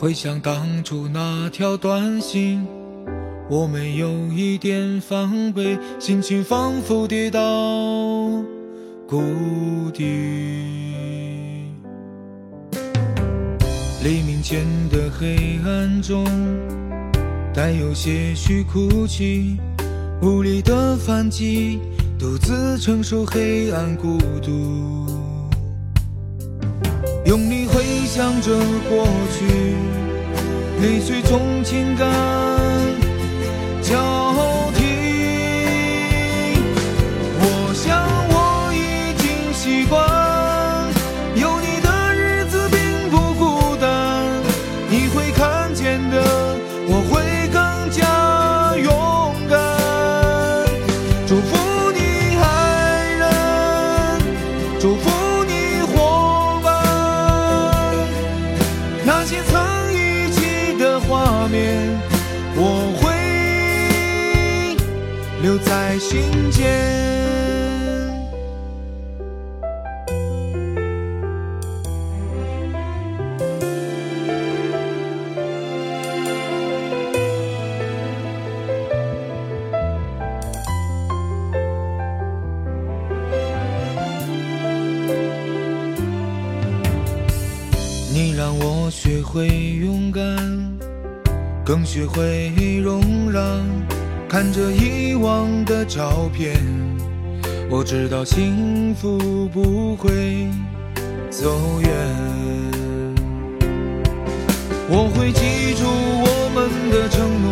回想当初那条短信，我没有一点防备，心情仿佛跌到谷底。黎明前的黑暗中，带有些许哭泣，无力的反击，独自承受黑暗孤独。用力想着过去，泪水从情感留在心间。你让我学会勇敢，更学会容让。看着以往的照片，我知道幸福不会走远。我会记住我们的承诺，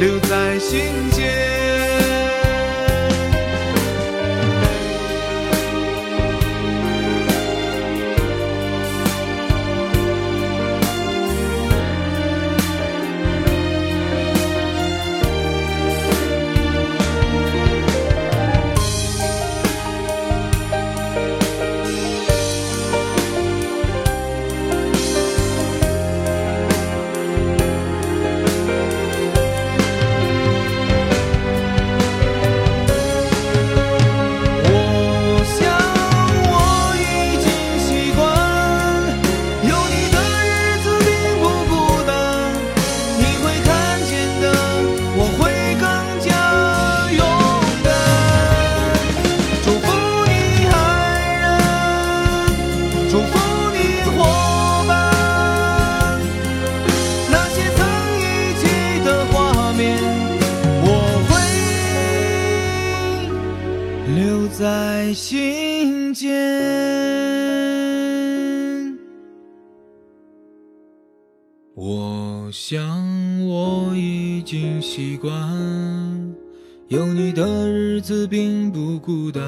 留在心间。在心间，我想我已经习惯，有你的日子并不孤单。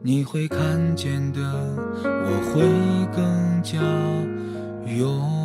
你会看见的，我会更加勇。